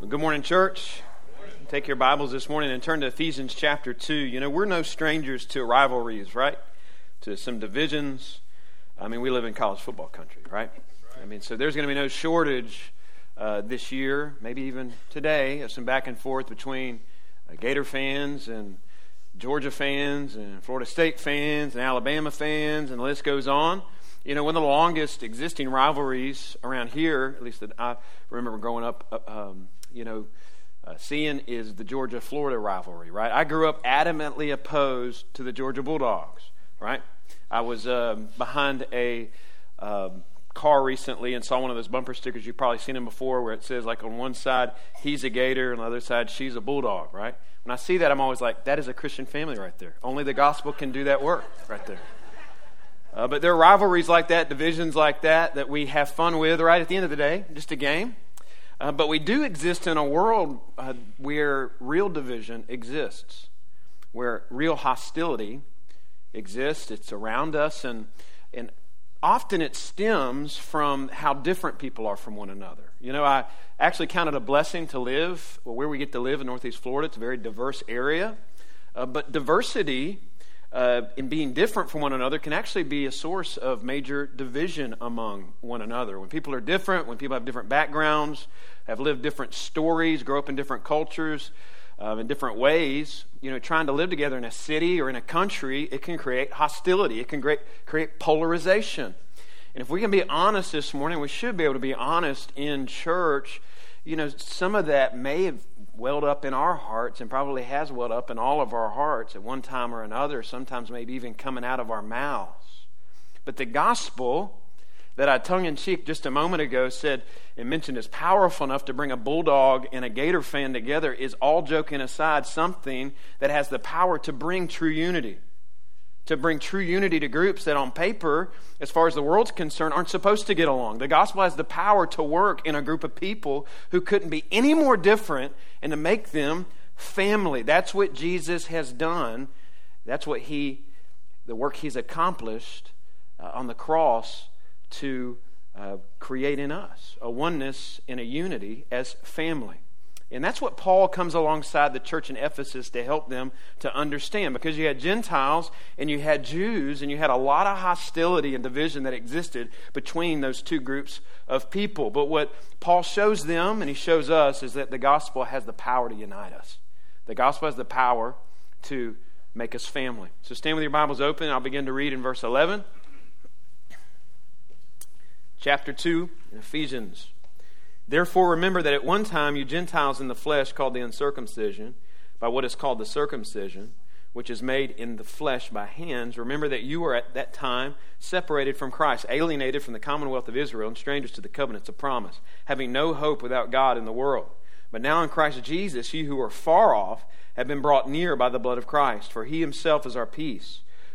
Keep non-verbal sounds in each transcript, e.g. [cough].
Good morning, church. Take your Bibles this morning and turn to Ephesians chapter 2. You know, we're no strangers to rivalries, right? To some divisions. I mean, we live in college football country, right? I mean, so there's going to be no shortage uh, this year, maybe even today, of some back and forth between uh, Gator fans and Georgia fans and Florida State fans and Alabama fans, and the list goes on. You know, one of the longest existing rivalries around here, at least that I remember growing up, uh, um, you know, uh, seeing is the Georgia Florida rivalry, right? I grew up adamantly opposed to the Georgia Bulldogs, right? I was um, behind a um, car recently and saw one of those bumper stickers. You've probably seen them before where it says, like, on one side, he's a gator, and on the other side, she's a bulldog, right? When I see that, I'm always like, that is a Christian family right there. Only the gospel can do that work right there. Uh, but there are rivalries like that, divisions like that, that we have fun with, right? At the end of the day, just a game. Uh, but we do exist in a world uh, where real division exists, where real hostility exists. It's around us, and, and often it stems from how different people are from one another. You know, I actually count it a blessing to live well, where we get to live in Northeast Florida. It's a very diverse area. Uh, but diversity uh, in being different from one another can actually be a source of major division among one another. When people are different, when people have different backgrounds, have lived different stories, grow up in different cultures, uh, in different ways, you know, trying to live together in a city or in a country, it can create hostility. It can create, create polarization. And if we can be honest this morning, we should be able to be honest in church. You know, some of that may have welled up in our hearts and probably has welled up in all of our hearts at one time or another, sometimes maybe even coming out of our mouths. But the gospel that I tongue in cheek just a moment ago said and mentioned is powerful enough to bring a bulldog and a gator fan together is all joking aside something that has the power to bring true unity to bring true unity to groups that, on paper, as far as the world's concerned, aren't supposed to get along. The gospel has the power to work in a group of people who couldn't be any more different and to make them family. That's what Jesus has done. That's what he, the work he's accomplished uh, on the cross to uh, create in us a oneness and a unity as family. And that's what Paul comes alongside the church in Ephesus to help them to understand. Because you had Gentiles and you had Jews, and you had a lot of hostility and division that existed between those two groups of people. But what Paul shows them and he shows us is that the gospel has the power to unite us. The gospel has the power to make us family. So stand with your Bibles open. I'll begin to read in verse 11. Chapter 2 in Ephesians. Therefore, remember that at one time you Gentiles in the flesh called the uncircumcision by what is called the circumcision, which is made in the flesh by hands. Remember that you were at that time separated from Christ, alienated from the commonwealth of Israel, and strangers to the covenants of promise, having no hope without God in the world. But now in Christ Jesus, you who are far off have been brought near by the blood of Christ, for he himself is our peace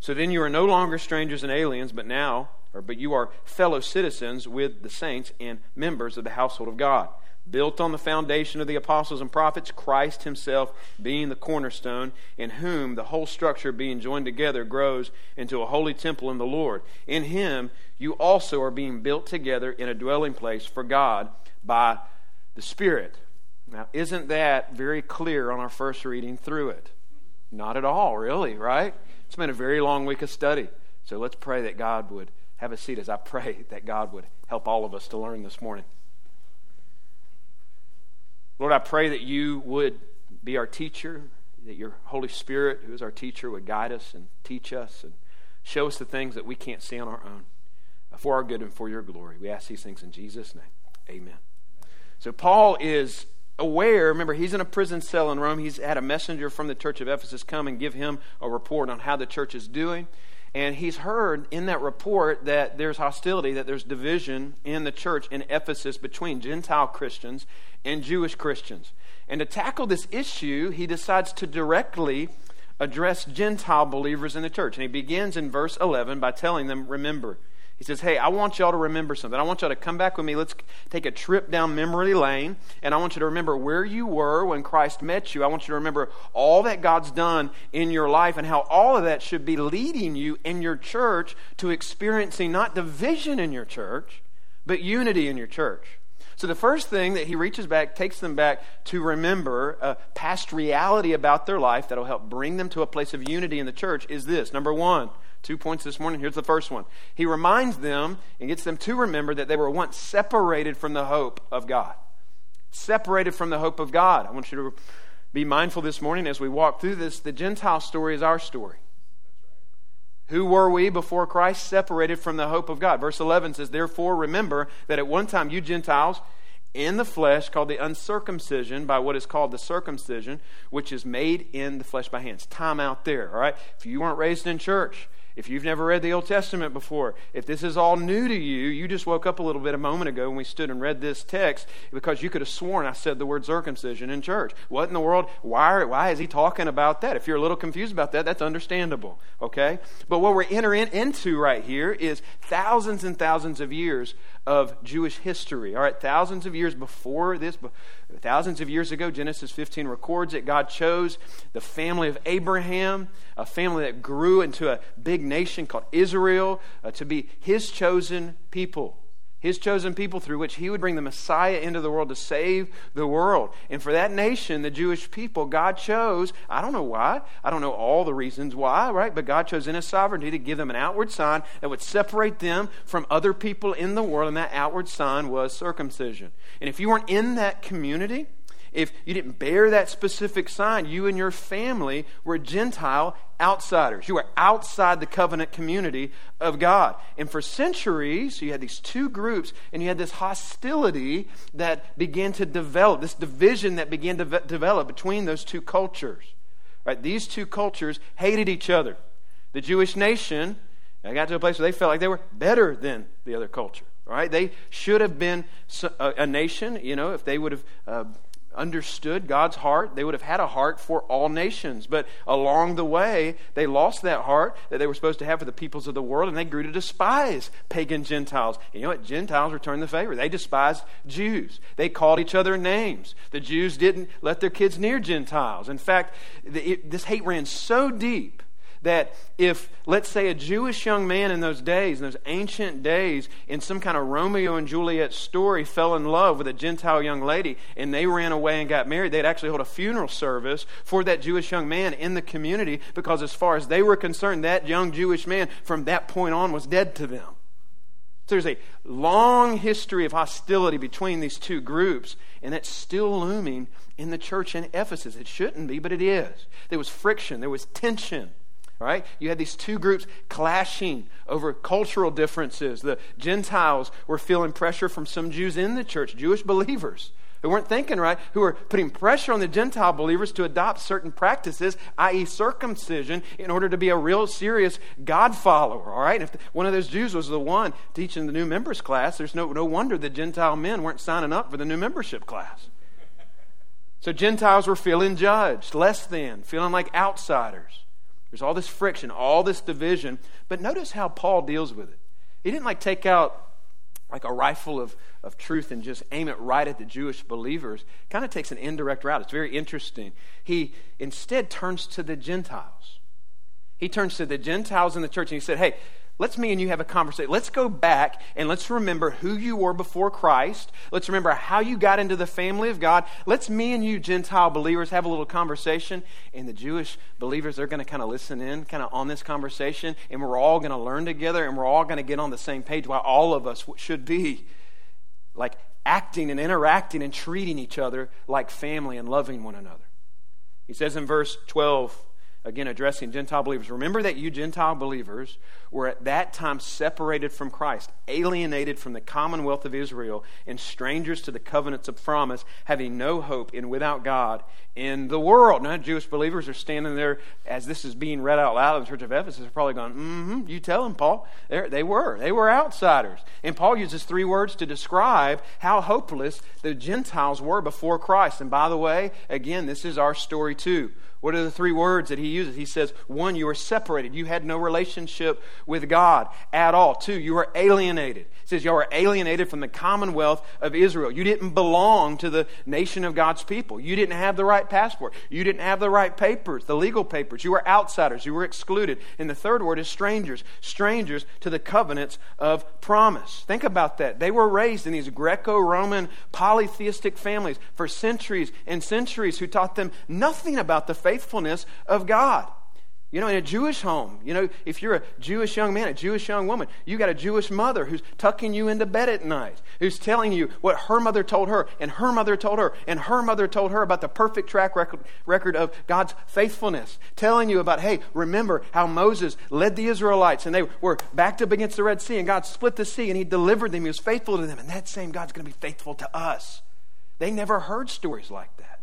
So then you are no longer strangers and aliens, but now, or but you are fellow citizens with the saints and members of the household of God, built on the foundation of the apostles and prophets, Christ himself being the cornerstone, in whom the whole structure being joined together grows into a holy temple in the Lord. In him you also are being built together in a dwelling place for God by the Spirit. Now, isn't that very clear on our first reading through it? Not at all, really, right? It's been a very long week of study. So let's pray that God would have a seat as I pray [laughs] that God would help all of us to learn this morning. Lord, I pray that you would be our teacher, that your Holy Spirit, who is our teacher, would guide us and teach us and show us the things that we can't see on our own uh, for our good and for your glory. We ask these things in Jesus' name. Amen. So, Paul is aware, remember, he's in a prison cell in Rome. He's had a messenger from the church of Ephesus come and give him a report on how the church is doing. And he's heard in that report that there's hostility, that there's division in the church in Ephesus between Gentile Christians and Jewish Christians. And to tackle this issue, he decides to directly address Gentile believers in the church. And he begins in verse 11 by telling them, Remember. He says, Hey, I want y'all to remember something. I want y'all to come back with me. Let's take a trip down memory lane. And I want you to remember where you were when Christ met you. I want you to remember all that God's done in your life and how all of that should be leading you in your church to experiencing not division in your church, but unity in your church. So the first thing that he reaches back, takes them back to remember a past reality about their life that'll help bring them to a place of unity in the church is this. Number one, two points this morning. Here's the first one. He reminds them and gets them to remember that they were once separated from the hope of God. Separated from the hope of God. I want you to be mindful this morning as we walk through this. The Gentile story is our story. Who were we before Christ? Separated from the hope of God. Verse 11 says, Therefore, remember that at one time you Gentiles in the flesh, called the uncircumcision by what is called the circumcision, which is made in the flesh by hands. Time out there, all right? If you weren't raised in church, if you've never read the Old Testament before, if this is all new to you, you just woke up a little bit a moment ago when we stood and read this text because you could have sworn I said the word circumcision in church. What in the world? Why, why is he talking about that? If you're a little confused about that, that's understandable, okay? But what we're entering into right here is thousands and thousands of years of Jewish history. All right, thousands of years before this, thousands of years ago, Genesis 15 records that God chose the family of Abraham, a family that grew into a big nation called Israel, uh, to be his chosen people his chosen people through which he would bring the Messiah into the world to save the world. And for that nation, the Jewish people, God chose, I don't know why, I don't know all the reasons why, right? But God chose in his sovereignty to give them an outward sign that would separate them from other people in the world, and that outward sign was circumcision. And if you weren't in that community, if you didn't bear that specific sign, you and your family were Gentile outsiders. You were outside the covenant community of God. And for centuries, you had these two groups, and you had this hostility that began to develop, this division that began to develop between those two cultures. Right? These two cultures hated each other. The Jewish nation got to a place where they felt like they were better than the other culture. Right? They should have been a, nation, you know, if they would have uh, understood God's heart, they would have had a heart for all nations. But along the way, they lost that heart that they were supposed to have for the peoples of the world, and they grew to despise pagan Gentiles. And you know what? Gentiles returned the favor. They despised Jews. They called each other names. The Jews didn't let their kids near Gentiles. In fact, this hate ran so deep that if, let's say, a Jewish young man in those days, in those ancient days, in some kind of Romeo and Juliet story, fell in love with a Gentile young lady and they ran away and got married, they'd actually hold a funeral service for that Jewish young man in the community because, as far as they were concerned, that young Jewish man from that point on was dead to them. So there's a long history of hostility between these two groups, and that's still looming in the church in Ephesus. It shouldn't be, but it is. There was friction, there was tension. Right? You had these two groups clashing over cultural differences. The Gentiles were feeling pressure from some Jews in the church, Jewish believers, who weren't thinking right, who were putting pressure on the Gentile believers to adopt certain practices, i.e., circumcision, in order to be a real serious God follower. All right? and If one of those Jews was the one teaching the new members class, there's no, no wonder the Gentile men weren't signing up for the new membership class. So Gentiles were feeling judged, less than, feeling like outsiders. There's all this friction, all this division. But notice how Paul deals with it. He didn't like take out like a rifle of, of truth and just aim it right at the Jewish believers. Kind of takes an indirect route. It's very interesting. He instead turns to the Gentiles. He turns to the Gentiles in the church and he said, Hey, let's me and you have a conversation. Let's go back and let's remember who you were before Christ. Let's remember how you got into the family of God. Let's me and you, Gentile believers, have a little conversation. And the Jewish believers, they're going to kind of listen in, kind of on this conversation. And we're all going to learn together and we're all going to get on the same page while all of us should be like acting and interacting and treating each other like family and loving one another. He says in verse 12, again addressing Gentile believers. Remember that you Gentile believers were at that time separated from Christ, alienated from the commonwealth of Israel, and strangers to the covenants of promise, having no hope and without God in the world. Now, Jewish believers are standing there as this is being read out loud in the church of Ephesus, are probably going, mm-hmm, you tell them, Paul. They're, they were. They were outsiders. And Paul uses three words to describe how hopeless the Gentiles were before Christ. And by the way, again, this is our story too. What are the three words that he uses? He says, one, you were separated. You had no relationship with God at all. Two, you were alienated. He says you were alienated from the commonwealth of Israel. You didn't belong to the nation of God's people. You didn't have the right passport. You didn't have the right papers, the legal papers. You were outsiders. You were excluded. And the third word is strangers. Strangers to the covenants of promise. Think about that. They were raised in these Greco Roman polytheistic families for centuries and centuries who taught them nothing about the faithfulness of God. You know, in a Jewish home, you know, if you're a Jewish young man, a Jewish young woman, you got a Jewish mother who's tucking you into bed at night, who's telling you what her mother told her, and her mother told her, and her mother told her about the perfect track record, record of God's faithfulness, telling you about, hey, remember how Moses led the Israelites and they were backed up against the Red Sea, and God split the sea, and He delivered them. He was faithful to them, and that same God's going to be faithful to us. They never heard stories like that.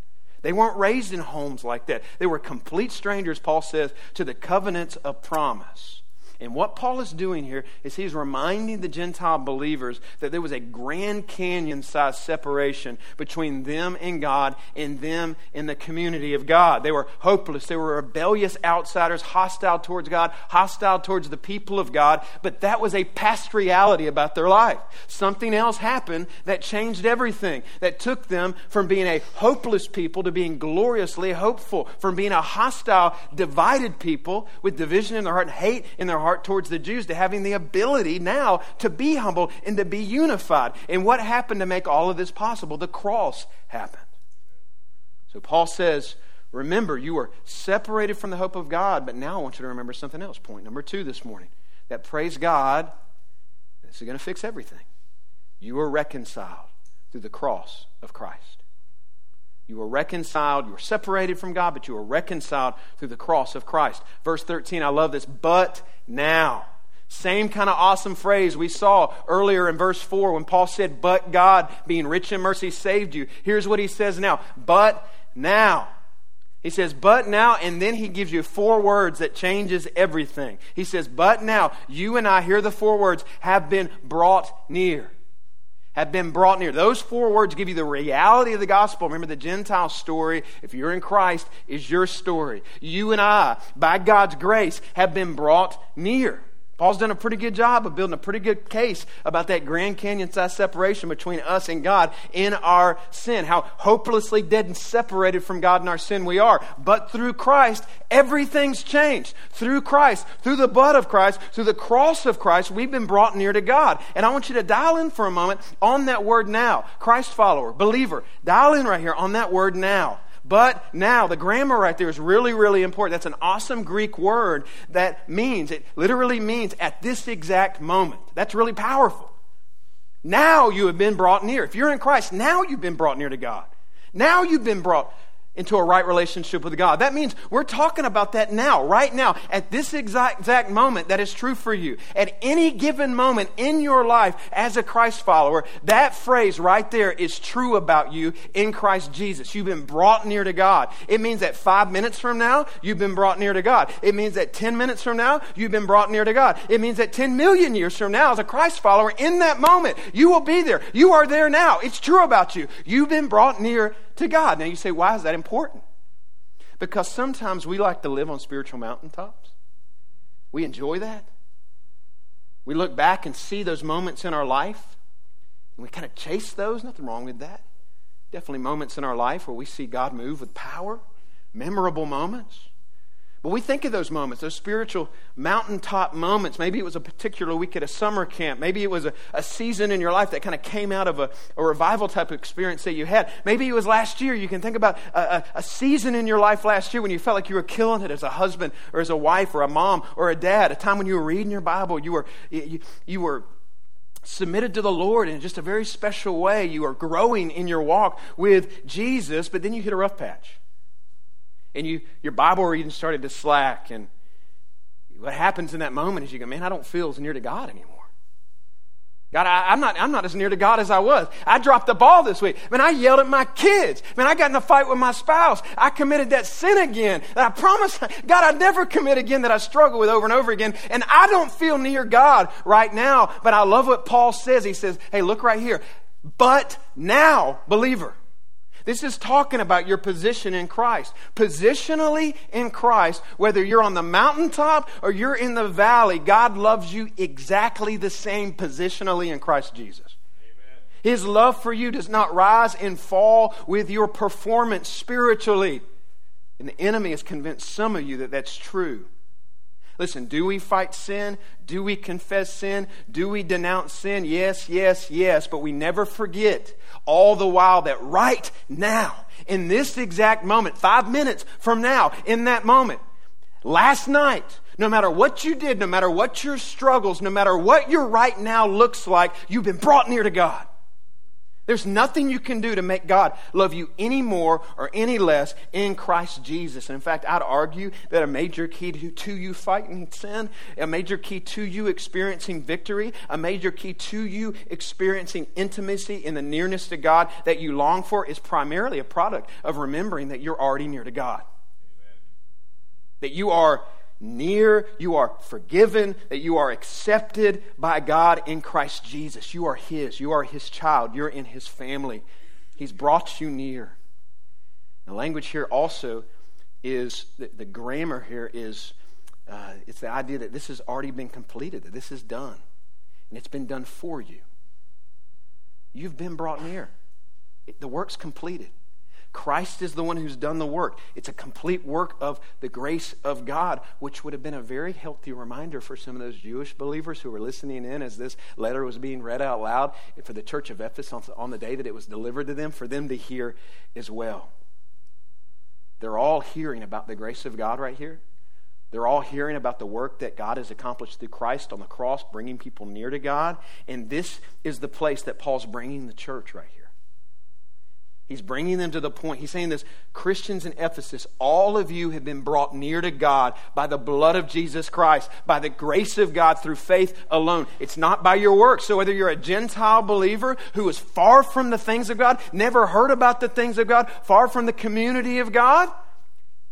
They weren't raised in homes like that. They were complete strangers, Paul says, to the covenants of promise. And what Paul is doing here is he's reminding the Gentile believers that there was a Grand Canyon sized separation between them and God and them in the community of God. They were hopeless. They were rebellious outsiders, hostile towards God, hostile towards the people of God. But that was a past reality about their life. Something else happened that changed everything, that took them from being a hopeless people to being gloriously hopeful, from being a hostile, divided people with division in their heart hate in their heart heart towards the Jews to having the ability now to be humble and to be unified. And what happened to make all of this possible? The cross happened. So Paul says, Remember, you were separated from the hope of God, but now I want you to remember something else. Point number two this morning that praise God, this is going to fix everything. You were reconciled through the cross of Christ. You were reconciled. You were separated from God, but you were reconciled through the cross of Christ. Verse 13, I love this. But now. Same kind of awesome phrase we saw earlier in verse 4 when Paul said, But God, being rich in mercy, saved you. Here's what he says now. But now. He says, but now, and then he gives you four words that changes everything. He says, but now, you and I, hear the four words, have been brought near have been brought near. Those four words give you the reality of the gospel. Remember, the Gentile story, if you're in Christ, is your story. You and I, by God's grace, have been brought near. Paul's done a pretty good job of building a pretty good case about that Grand Canyon sized separation between us and God in our sin. How hopelessly dead and separated from God in our sin we are. But through Christ, everything's changed. Through Christ, through the blood of Christ, through the cross of Christ, we've been brought near to God. And I want you to dial in for a moment on that word now. Christ follower, believer. Dial in right here on that word now. But now, the grammar right there is really, really important. That's an awesome Greek word that means, it literally means at this exact moment. That's really powerful. Now you have been brought near. If you're in Christ, now you've been brought near to God. Now you've been brought into a right relationship with God. That means we're talking about that now, right now, at this exact, exact moment that is true for you. At any given moment in your life as a Christ follower, that phrase right there is true about you in Christ Jesus. You've been brought near to God. It means that five minutes from now, you've been brought near to God. It means that 10 minutes from now, you've been brought near to God. It means that 10 million years from now, as a Christ follower, in that moment, you will be there. You are there now. It's true about you. You've been brought near to God. Now you say, why is that important? Because sometimes we like to live on spiritual mountaintops. We enjoy that. We look back and see those moments in our life, and we kind of chase those. Nothing wrong with that. Definitely moments in our life where we see God move with power, memorable moments. But we think of those moments, those spiritual mountaintop moments. Maybe it was a particular week at a summer camp. Maybe it was a, a season in your life that kind of came out of a, a, revival type of experience that you had. Maybe it was last year. You can think about a, a, season in your life last year when you felt like you were killing it as a husband or as a wife or a mom or a dad. A time when you were reading your Bible, you were, you, you were submitted to the Lord in just a very special way. You are growing in your walk with Jesus, but then you hit a rough patch and you, your Bible reading started to slack. And what happens in that moment is you go, man, I don't feel as near to God anymore. God, I, am not, I'm not as near to God as I was. I dropped the ball this week. Man, I yelled at my kids. Man, I got in a fight with my spouse. I committed that sin again. And I promise, [laughs] God, I'd never commit again that I struggle with over and over again. And I don't feel near God right now. But I love what Paul says. He says, hey, look right here. But now, believer. This is talking about your position in Christ. Positionally in Christ, whether you're on the mountaintop or you're in the valley, God loves you exactly the same positionally in Christ Jesus. Amen. His love for you does not rise and fall with your performance spiritually. And the enemy has convinced some of you that that's true. Listen, do we fight sin? Do we confess sin? Do we denounce sin? Yes, yes, yes. But we never forget all the while that right now, in this exact moment, five minutes from now, in that moment, last night, no matter what you did, no matter what your struggles, no matter what your right now looks like, you've been brought near to God. There's nothing you can do to make God love you any more or any less in Christ Jesus. And in fact, I'd argue that a major key to, to, you fighting sin, a major key to you experiencing victory, a major key to you experiencing intimacy in the nearness to God that you long for is primarily a product of remembering that you're already near to God. Amen. That you are near, you are forgiven, that you are accepted by God in Christ Jesus. You are His, you are His child, you're in His family. He's brought you near. The language here also is, the, the grammar here is, uh, it's the idea that this has already been completed, that this is done, and it's been done for you. You've been brought near. It, the work's completed. Christ is the one who's done the work. It's a complete work of the grace of God, which would have been a very healthy reminder for some of those Jewish believers who were listening in as this letter was being read out loud for the church of Ephesus on the day that it was delivered to them, for them to hear as well. They're all hearing about the grace of God right here. They're all hearing about the work that God has accomplished through Christ on the cross, bringing people near to God. And this is the place that Paul's bringing the church right here. He's bringing them to the point. He's saying this Christians in Ephesus, all of you have been brought near to God by the blood of Jesus Christ, by the grace of God through faith alone. It's not by your works. So whether you're a Gentile believer who is far from the things of God, never heard about the things of God, far from the community of God,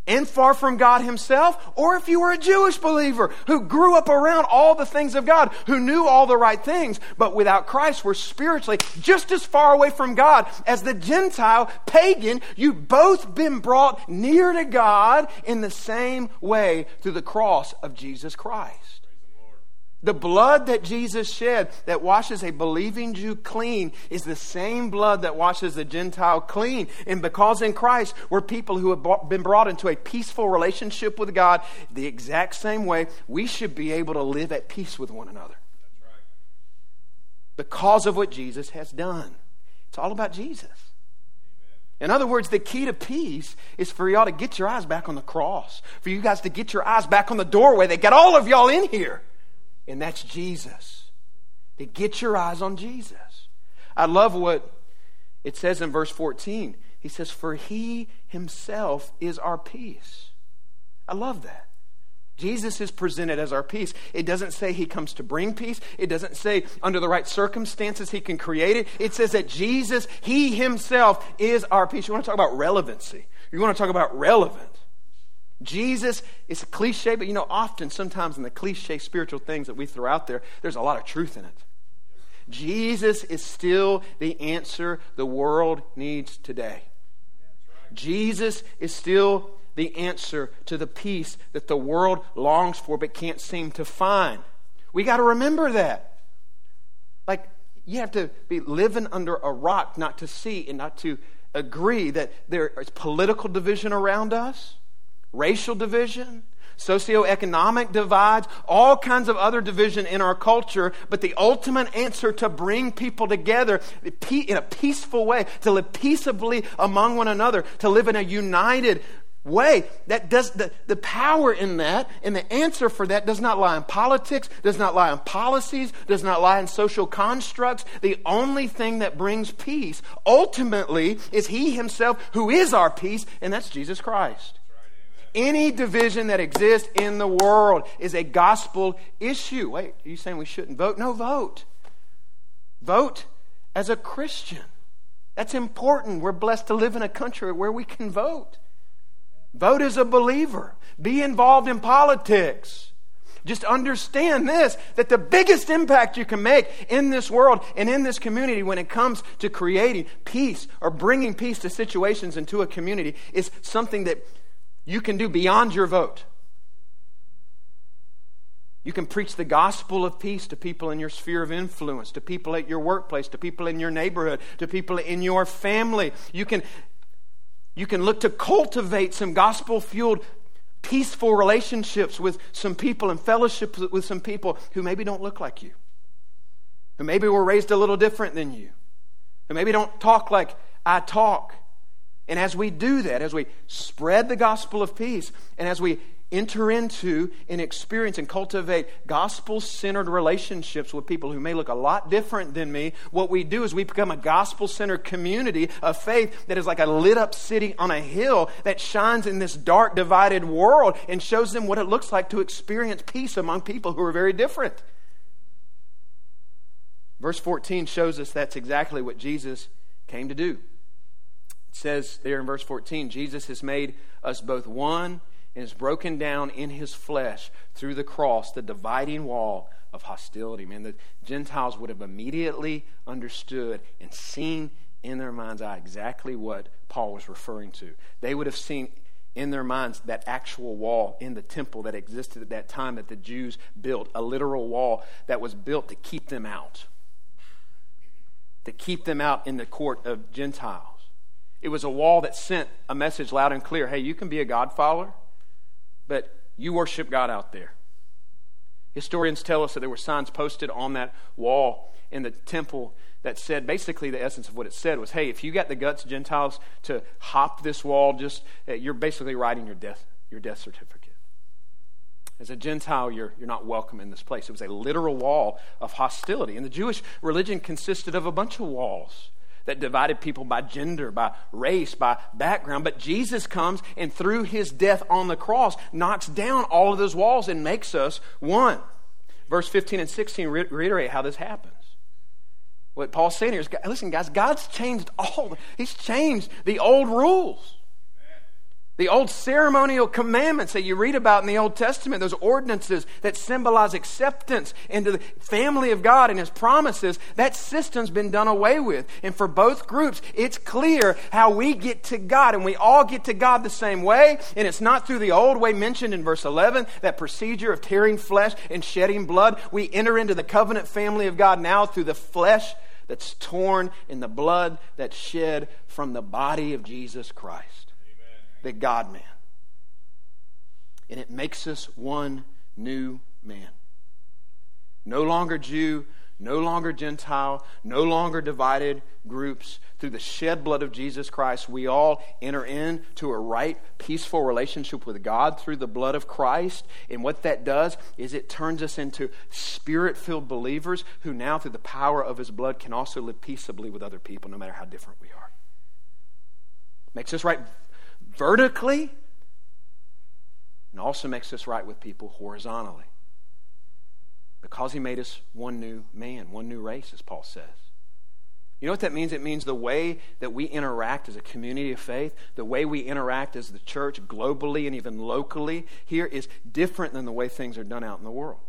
and far from God Himself, or if you were a Jewish believer who grew up around all the things of God, who knew all the right things, but without Christ were spiritually just as far away from God as the Gentile pagan, you've both been brought near to God in the same way through the cross of Jesus Christ. The blood that Jesus shed that washes a believing Jew clean is the same blood that washes a Gentile clean. And because in Christ we're people who have been brought into a peaceful relationship with God, the exact same way we should be able to live at peace with one another. Because of what Jesus has done. It's all about Jesus. In other words, the key to peace is for y'all to get your eyes back on the cross, for you guys to get your eyes back on the doorway that got all of y'all in here and that's Jesus. To get your eyes on Jesus. I love what it says in verse 14. He says, For he himself is our peace. I love that. Jesus is presented as our peace. It doesn't say he comes to bring peace. It doesn't say under the right circumstances he can create it. It says that Jesus, he himself, is our peace. You want to talk about relevancy? You want to talk about relevance? Jesus is a cliche, but you know, often, sometimes in the cliche spiritual things that we throw out there, there's a lot of truth in it. Jesus is still the answer the world needs today. Jesus is still the answer to the peace that the world longs for but can't seem to find. We got to remember that. Like, you have to be living under a rock not to see and not to agree that there is political division around us racial division, socioeconomic divides, all kinds of other division in our culture. But the ultimate answer to bring people together in a peaceful way, to live peaceably among one another, to live in a united way that does the, the power in that and the answer for that does not lie in politics does not lie in policies does not lie in social constructs the only thing that brings peace ultimately is he himself who is our peace and that's jesus christ Any division that exists in the world is a gospel issue. Wait, are you saying we shouldn't vote? No, vote. Vote as a Christian. That's important. We're blessed to live in a country where we can vote. Vote as a believer. Be involved in politics. Just understand this that the biggest impact you can make in this world and in this community when it comes to creating peace or bringing peace to situations into a community is something that you can do beyond your vote. You can preach the gospel of peace to people in your sphere of influence, to people at your workplace, to people in your neighborhood, to people in your family. You can, you can look to cultivate some gospel fueled, peaceful relationships with some people and fellowship with some people who maybe don't look like you, who maybe were raised a little different than you, who maybe don't talk like I talk. And as we do that, as we spread the gospel of peace, and as we enter into and experience and cultivate gospel centered relationships with people who may look a lot different than me, what we do is we become a gospel centered community of faith that is like a lit up city on a hill that shines in this dark, divided world and shows them what it looks like to experience peace among people who are very different. Verse 14 shows us that's exactly what Jesus came to do. It says there in verse 14 Jesus has made us both one and has broken down in his flesh through the cross the dividing wall of hostility. Man, the Gentiles would have immediately understood and seen in their mind's eye exactly what Paul was referring to. They would have seen in their minds that actual wall in the temple that existed at that time that the Jews built, a literal wall that was built to keep them out, to keep them out in the court of Gentiles. It was a wall that sent a message loud and clear hey, you can be a God follower, but you worship God out there. Historians tell us that there were signs posted on that wall in the temple that said basically the essence of what it said was hey, if you got the guts, Gentiles, to hop this wall, just uh, you're basically writing your death, your death certificate. As a Gentile, you're, you're not welcome in this place. It was a literal wall of hostility. And the Jewish religion consisted of a bunch of walls that divided people by gender, by race, by background. But Jesus comes and through his death on the cross knocks down all of those walls and makes us one. Verse 15 and 16 reiterate how this happens. What Paul's saying here is listen, guys, God's changed all, he's changed the old rules. The old ceremonial commandments that you read about in the Old Testament, those ordinances that symbolize acceptance into the family of God and His promises, that system's been done away with. And for both groups, it's clear how we get to God. And we all get to God the same way. And it's not through the old way mentioned in verse 11, that procedure of tearing flesh and shedding blood. We enter into the covenant family of God now through the flesh that's torn and the blood that's shed from the body of Jesus Christ the God man. And it makes us one new man. No longer Jew, no longer Gentile, no longer divided groups. Through the shed blood of Jesus Christ, we all enter into a right, peaceful relationship with God through the blood of Christ. And what that does is it turns us into spirit filled believers who now, through the power of his blood, can also live peaceably with other people, no matter how different we are. Makes us right vertically and also makes us right with people horizontally. Because he made us one new man, one new race, as Paul says. You know what that means? It means the way that we interact as a community of faith, the way we interact as the church globally and even locally here is different than the way things are done out in the world.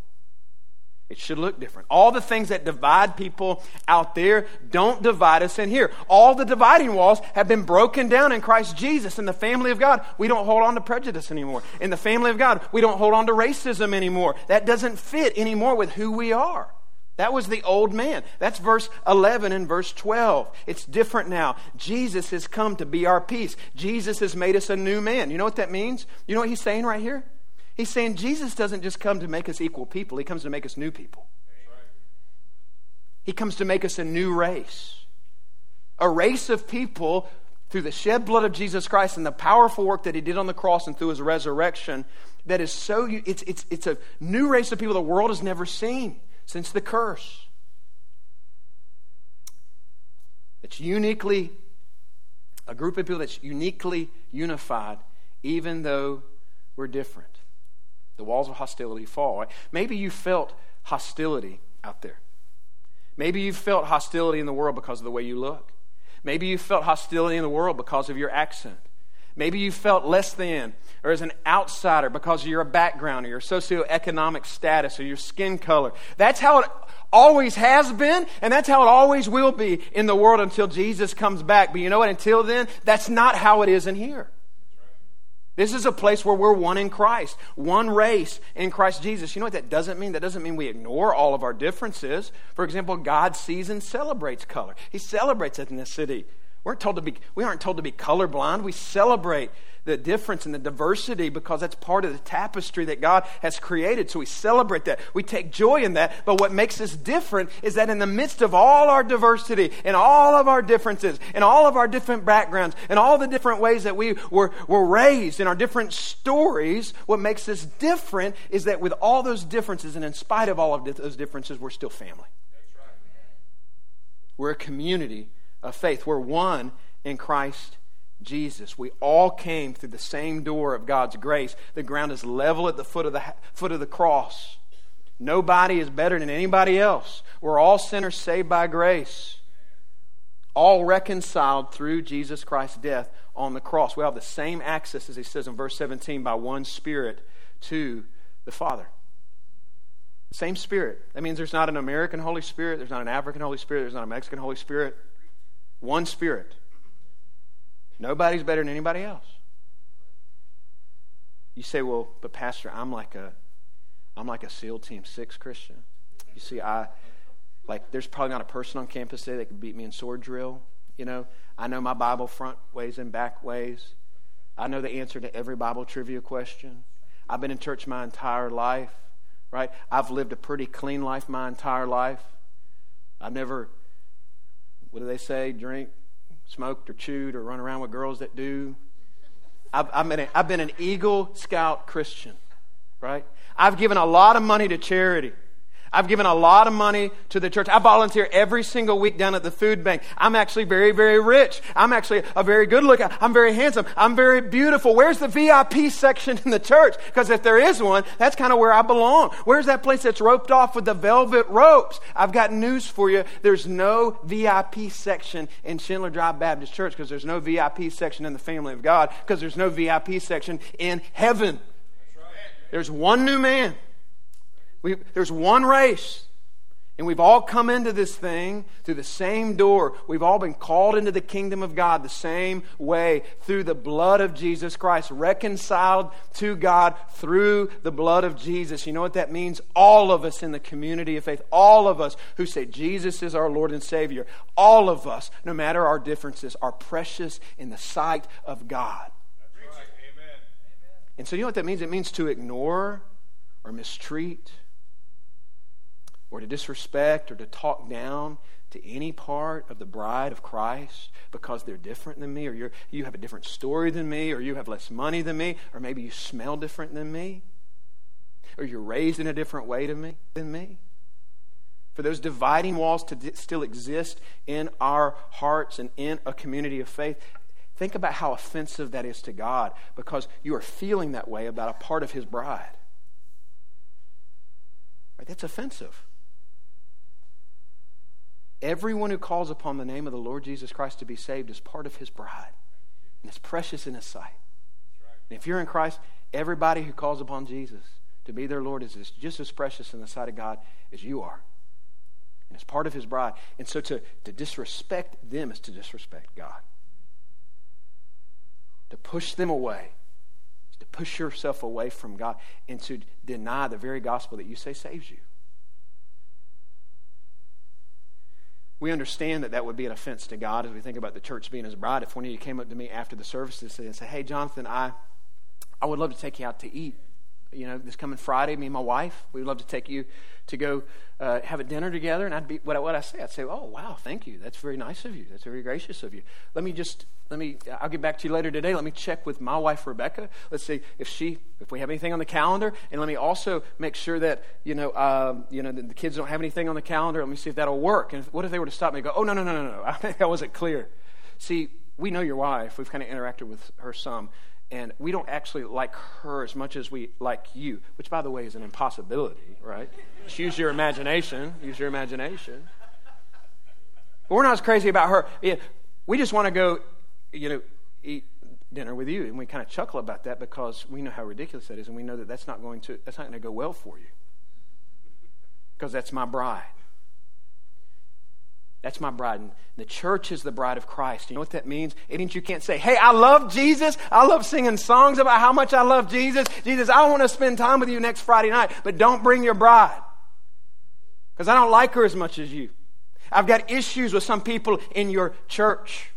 It should look different. All the things that divide people out there don't divide us in here. All the dividing walls have been broken down in Christ Jesus. In the family of God, we don't hold on to prejudice anymore. In the family of God, we don't hold on to racism anymore. That doesn't fit anymore with who we are. That was the old man. That's verse 11 and verse 12. It's different now. Jesus has come to be our peace. Jesus has made us a new man. You know what that means? You know what he's saying right here? He's saying Jesus doesn't just come to make us equal people, He comes to make us new people. He comes to make us a new race. A race of people through the shed blood of Jesus Christ and the powerful work that He did on the cross and through His resurrection that is so, it's, it's, it's a new race of people the world has never seen since the curse. It's uniquely, a group of people that's uniquely unified, even though we're different. The walls of hostility fall. Right? Maybe you felt hostility out there. Maybe you felt hostility in the world because of the way you look. Maybe you felt hostility in the world because of your accent. Maybe you felt less than or as an outsider because of your background or your socioeconomic status or your skin color. That's how it always has been, and that's how it always will be in the world until Jesus comes back. But you know what? Until then, that's not how it is in here. This is a place where we're one in Christ, one race in Christ Jesus. You know what that doesn't mean? That doesn't mean we ignore all of our differences. For example, God sees and celebrates color, He celebrates ethnicity. We're told to be, we aren't told to be colorblind. We celebrate the difference and the diversity because that's part of the tapestry that God has created. So we celebrate that. We take joy in that. But what makes us different is that in the midst of all our diversity and all of our differences and all of our different backgrounds and all the different ways that we were, were raised in our different stories, what makes us different is that with all those differences and in spite of all of those differences, we're still family. That's right. We're a community of faith. We're one in Christ Jesus. We all came through the same door of God's grace. The ground is level at the foot of the foot of the cross. Nobody is better than anybody else. We're all sinners saved by grace. All reconciled through Jesus Christ's death on the cross. We have the same access, as he says in verse 17, by one Spirit to the Father. Same Spirit. That means there's not an American Holy Spirit, there's not an African Holy Spirit, there's not a Mexican Holy Spirit. One Spirit. Nobody's better than anybody else. You say, well, but Pastor, I'm like a I'm like a SEAL Team Six Christian. You see, I like there's probably not a person on campus today that could beat me in sword drill. You know, I know my Bible front ways and back ways. I know the answer to every Bible trivia question. I've been in church my entire life, right? I've lived a pretty clean life my entire life. I've never, what do they say, drink, smoked or chewed or run around with girls that do. I've, I've, been, a, I've been an Eagle Scout Christian, right? I've given a lot of money to charity. I've given a lot of money to the church. I volunteer every single week down at the food bank. I'm actually very, very rich. I'm actually a very good looking. I'm very handsome. I'm very beautiful. Where's the VIP section in the church? Because if there is one, that's kind of where I belong. Where's that place that's roped off with the velvet ropes? I've got news for you. There's no VIP section in Shindler Drive Baptist Church because there's no VIP section in the family of God because there's no VIP section in heaven. There's one new man. We, there's one race. And we've all come into this thing through the same door. We've all been called into the kingdom of God the same way through the blood of Jesus Christ, reconciled to God through the blood of Jesus. You know what that means? All of us in the community of faith, all of us who say Jesus is our Lord and Savior, all of us, no matter our differences, are precious in the sight of God. Right. And so, you know what that means? It means to ignore or mistreat or to disrespect or to talk down to any part of the bride of Christ because they're different than me, or you you have a different story than me, or you have less money than me, or maybe you smell different than me, or you're raised in a different way to me, than me. For those dividing walls to still exist in our hearts and in a community of faith, think about how offensive that is to God because you are feeling that way about a part of His bride. Right? That's offensive. Everyone who calls upon the name of the Lord Jesus Christ to be saved is part of his bride. And it's precious in his sight. And if you're in Christ, everybody who calls upon Jesus to be their Lord is just as precious in the sight of God as you are. And it's part of his bride. And so to, to disrespect them is to disrespect God. To push them away is to push yourself away from God and to deny the very gospel that you say saves you. We understand that that would be an offense to God as we think about the church being his bride. If one of you came up to me after the services and said, Hey, Jonathan, I, I would love to take you out to eat. You know, this coming Friday, me and my wife, we would love to take you to go uh, have a dinner together. And I'd be, what, what I say, I'd say, Oh, wow, thank you. That's very nice of you. That's very gracious of you. Let me just let me i'll get back to you later today let me check with my wife rebecca let's see if she if we have anything on the calendar and let me also make sure that you know um, you know the, the, kids don't have anything on the calendar let me see if that'll work and if, what if they were to stop me and go oh no no no no no i [laughs] think that wasn't clear see we know your wife we've kind of interacted with her some and we don't actually like her as much as we like you, which, by the way, is an impossibility, right? Just use your imagination. Use your imagination. But we're not as crazy about her. We just want to go, you know, eat dinner with you, and we kind of chuckle about that because we know how ridiculous that is, and we know that that's not going to that's not going to go well for you because that's my bride. That's my bride. And the church is the bride of Christ. You know what that means? It means you can't say, hey, I love Jesus. I love singing songs about how much I love Jesus. Jesus, I want to spend time with you next Friday night, but don't bring your bride because I don't like her as much as you. I've got issues with some people in your church.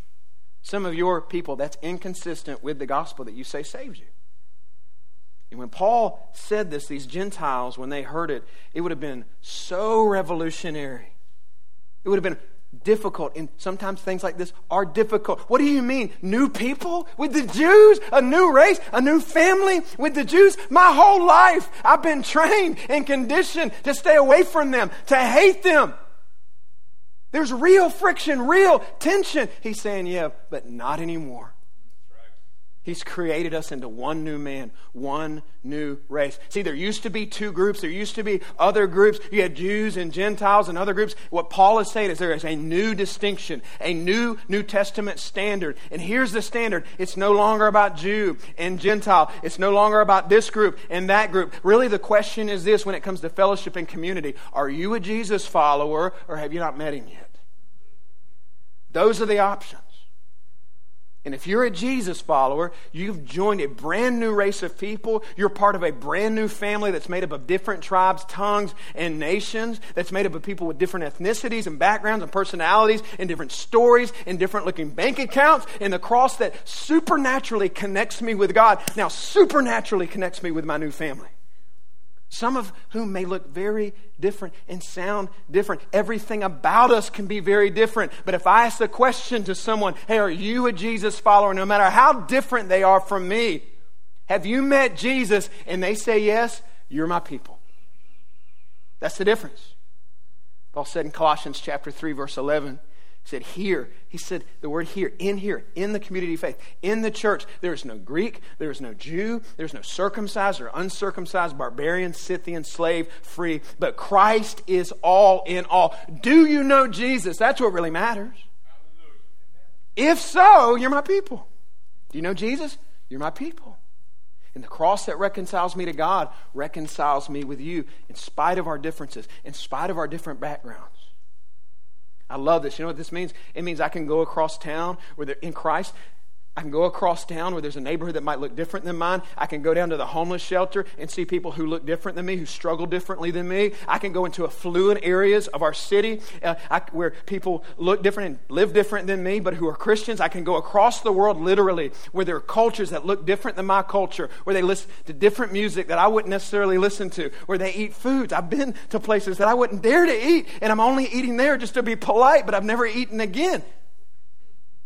Some of your people, that's inconsistent with the gospel that you say saves you. And when Paul said this, these Gentiles, when they heard it, it would have been so revolutionary. It would have been difficult. And sometimes things like this are difficult. What do you mean? New people with the Jews? A new race? A new family with the Jews? My whole life, I've been trained and conditioned to stay away from them, to hate them. There's real friction, real tension. He's saying, yeah, but not anymore. He's created us into one new man, one new race. See, there used to be two groups. There used to be other groups. You had Jews and Gentiles and other groups. What Paul is saying is there is a new distinction, a new New Testament standard. And here's the standard it's no longer about Jew and Gentile, it's no longer about this group and that group. Really, the question is this when it comes to fellowship and community are you a Jesus follower or have you not met him yet? Those are the options. And if you're a Jesus follower, you've joined a brand new race of people. You're part of a brand new family that's made up of different tribes, tongues, and nations, that's made up of people with different ethnicities and backgrounds and personalities and different stories and different looking bank accounts. And the cross that supernaturally connects me with God now supernaturally connects me with my new family some of whom may look very different and sound different. Everything about us can be very different. But if I ask the question to someone, hey, are you a Jesus follower? No matter how different they are from me, have you met Jesus? And they say yes, you're my people. That's the difference. Paul said in Colossians chapter 3, verse 11, he said, here, he said the word here, in here, in the community of faith, in the church, there is no Greek, there is no Jew, there's no circumcised or uncircumcised, barbarian, Scythian, slave, free, but Christ is all in all. Do you know Jesus? That's what really matters. If so, you're my people. Do you know Jesus? You're my people. And the cross that reconciles me to God reconciles me with you in spite of our differences, in spite of our different backgrounds. I love this. You know what this means? It means I can go across town where they're in Christ I can go across town where there's a neighborhood that might look different than mine. I can go down to the homeless shelter and see people who look different than me, who struggle differently than me. I can go into affluent areas of our city uh, I, where people look different and live different than me, but who are Christians. I can go across the world literally where there are cultures that look different than my culture, where they listen to different music that I wouldn't necessarily listen to, where they eat foods. I've been to places that I wouldn't dare to eat, and I'm only eating there just to be polite, but I've never eaten again.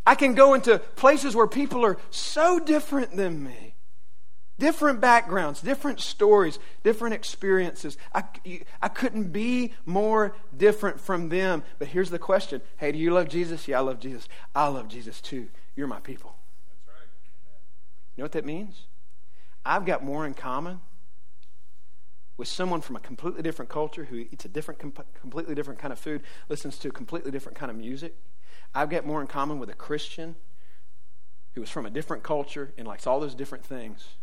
I can go into places where people are so different than me. Different backgrounds, different stories, different experiences. I, I couldn't be more different from them. But here's the question Hey, do you love Jesus? Yeah, I love Jesus. I love Jesus too. You're my people. That's right. You know what that means? I've got more in common with someone from a completely different culture who eats a different, completely different kind of food, listens to a completely different kind of music I've got more in common with a Christian who is from a different culture and likes all those different things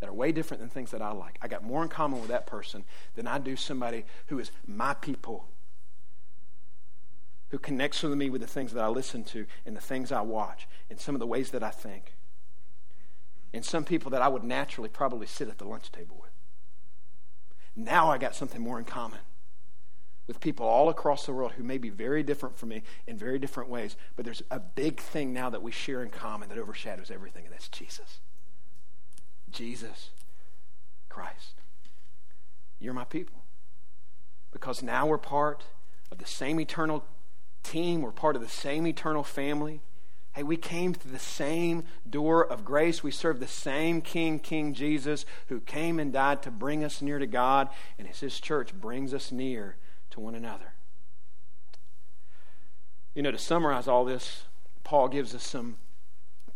that are way different than things that I like. I got more in common with that person than I do somebody who is my people, who connects with me with the things that I listen to and the things I watch and some of the ways that I think. And some people that I would naturally probably sit at the lunch table with. Now I got something more in common with people all across the world who may be very different from me in very different ways, but there's a big thing now that we share in common that overshadows everything, and that's Jesus. Jesus Christ. You're my people. Because now we're part of the same eternal team, we're part of the same eternal family. Hey, we came through the same door of grace. We serve the same King, King Jesus, who came and died to bring us near to God. And as His church brings us near to one another. You know, to summarize all this, Paul gives us some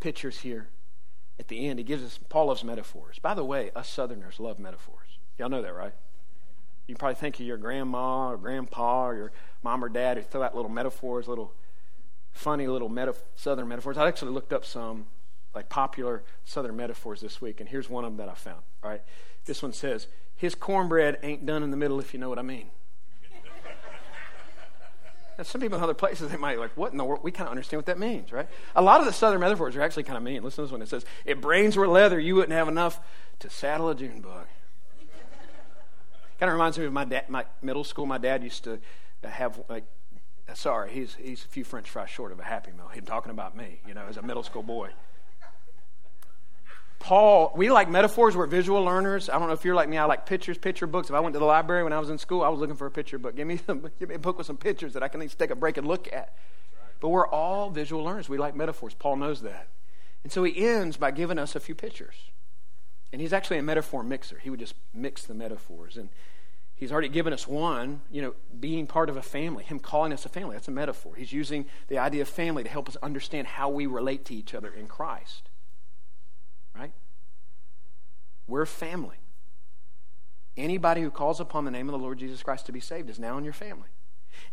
pictures here. at the end, he gives us, Paul loves metaphors. By the way, us Southerners love metaphors. Y'all know that, right? You probably think of your grandma or grandpa or your mom or dad who throw out little metaphors, little funny little meta- Southern metaphors. I actually looked up some like popular Southern metaphors this week, and here's one of them that I found. All right, this one says, "His cornbread ain't done in the middle, if you know what I mean." Some people in other places, they might be like, what in the world? We kind of understand what that means, right? A lot of the southern metaphors are actually kind of mean. Listen to this one. It says, if brains were leather, you wouldn't have enough to saddle a June bug. [laughs] kind of reminds me of my, dad, my middle school. My dad used to have, like, sorry, he's, he's a few french fries short of a Happy Meal. He's talking about me, you know, as a middle school boy. Paul, we like metaphors. We're visual learners. I don't know if you're like me. I like pictures, picture books. If I went to the library when I was in school, I was looking for a picture book. Give me, some, [laughs] give me a book with some pictures that I can at least take a break and look at. But we're all visual learners. We like metaphors. Paul knows that. And so he ends by giving us a few pictures. And he's actually a metaphor mixer. He would just mix the metaphors. And he's already given us one, you know, being part of a family, him calling us a family. That's a metaphor. He's using the idea of family to help us understand how we relate to each other in Christ. Right? We're family. Anybody who calls upon the name of the Lord Jesus Christ to be saved is now in your family.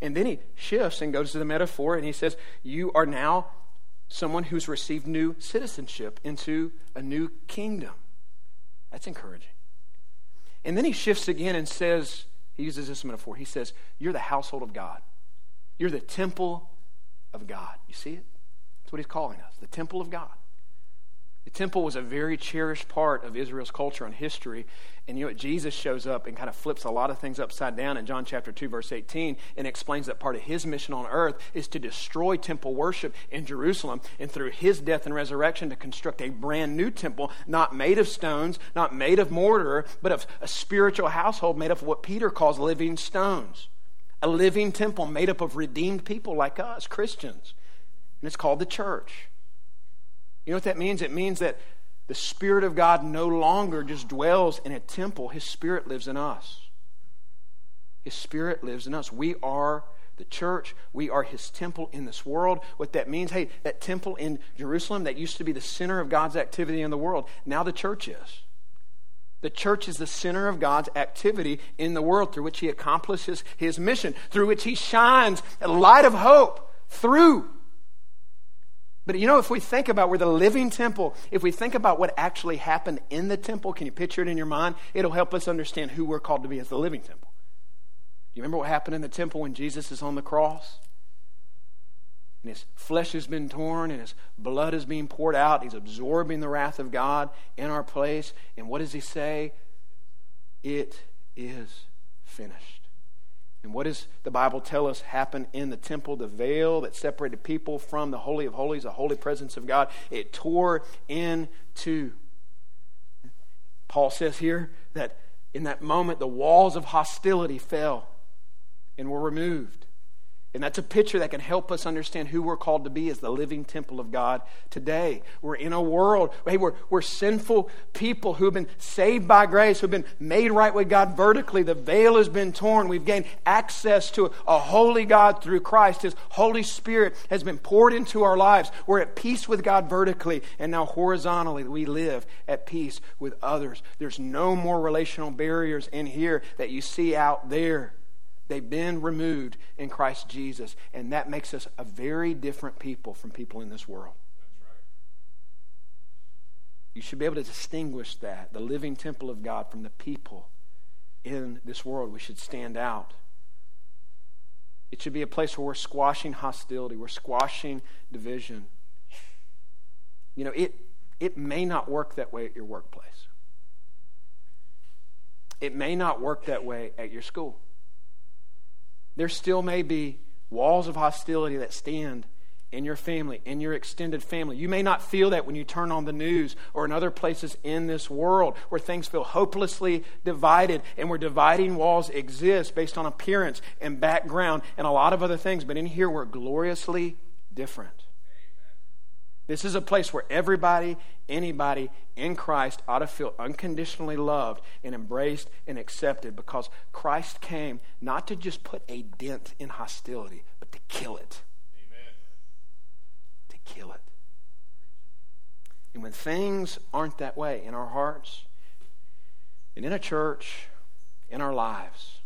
And then he shifts and goes to the metaphor and he says, You are now someone who's received new citizenship into a new kingdom. That's encouraging. And then he shifts again and says, He uses this metaphor. He says, You're the household of God, you're the temple of God. You see it? That's what he's calling us the temple of God. The temple was a very cherished part of Israel's culture and history. And you know what? Jesus shows up and kind of flips a lot of things upside down in John chapter 2, verse 18, and explains that part of his mission on earth is to destroy temple worship in Jerusalem, and through his death and resurrection, to construct a brand new temple, not made of stones, not made of mortar, but of a spiritual household made up of what Peter calls living stones. A living temple made up of redeemed people like us, Christians. And it's called the church. You know what that means? It means that the Spirit of God no longer just dwells in a temple, His Spirit lives in us. His Spirit lives in us. We are the church. We are His temple in this world. What that means, hey, that temple in Jerusalem that used to be the center of God's activity in the world, now the church is. The church is the center of God's activity in the world through which He accomplishes His mission, through which He shines a light of hope through but you know, if we think about we're the living temple, if we think about what actually happened in the temple, can you picture it in your mind? It'll help us understand who we're called to be as the living temple. You remember what happened in the temple when Jesus is on the cross? And his flesh has been torn and his blood is being poured out. He's absorbing the wrath of God in our place. And what does he say? It is finished. And what does the Bible tell us happened in the temple? The veil that separated people from the Holy of Holies, the holy presence of God, it tore in two. Paul says here that in that moment the walls of hostility fell and were removed. And that's a picture that can help us understand who we're called to be as the living temple of God today. We're in a world, hey, we're, we're sinful people who've been saved by grace, who've been made right with God vertically. The veil has been torn. We've gained access to a, a holy God through Christ. His Holy Spirit has been poured into our lives. We're at peace with God vertically, and now horizontally we live at peace with others. There's no more relational barriers in here that you see out there. They've been removed in Christ Jesus, and that makes us a very different people from people in this world. You should be able to distinguish that, the living temple of God, from the people in this world. We should stand out. It should be a place where we're squashing hostility, we're squashing division. You know, it, it may not work that way at your workplace, it may not work that way at your school there still may be walls of hostility that stand in your family, in your extended family. You may not feel that when you turn on the news or in other places in this world where things feel hopelessly divided and where dividing walls exist based on appearance and background and a lot of other things. But in here, we're gloriously different. This is a place where everybody, anybody in Christ ought to feel unconditionally loved and embraced and accepted because Christ came not to just put a dent in hostility, but to kill it. Amen. To kill it. And when things aren't that way in our hearts and in a church, in our lives,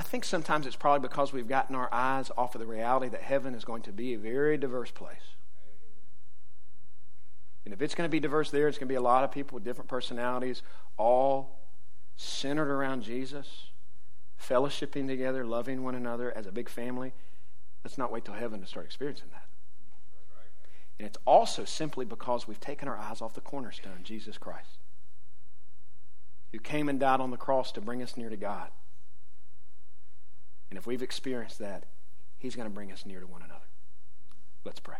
I think sometimes it's probably because we've gotten our eyes off of the reality that heaven is going to be a very diverse place. And if it's going to be diverse there, it's going to be a lot of people with different personalities, all centered around Jesus, fellowshipping together, loving one another as a big family. Let's not wait till heaven to start experiencing that. And it's also simply because we've taken our eyes off the cornerstone, Jesus Christ, who came and died on the cross to bring us near to God. And if we've experienced that, He's going to bring us near to one another. Let's pray.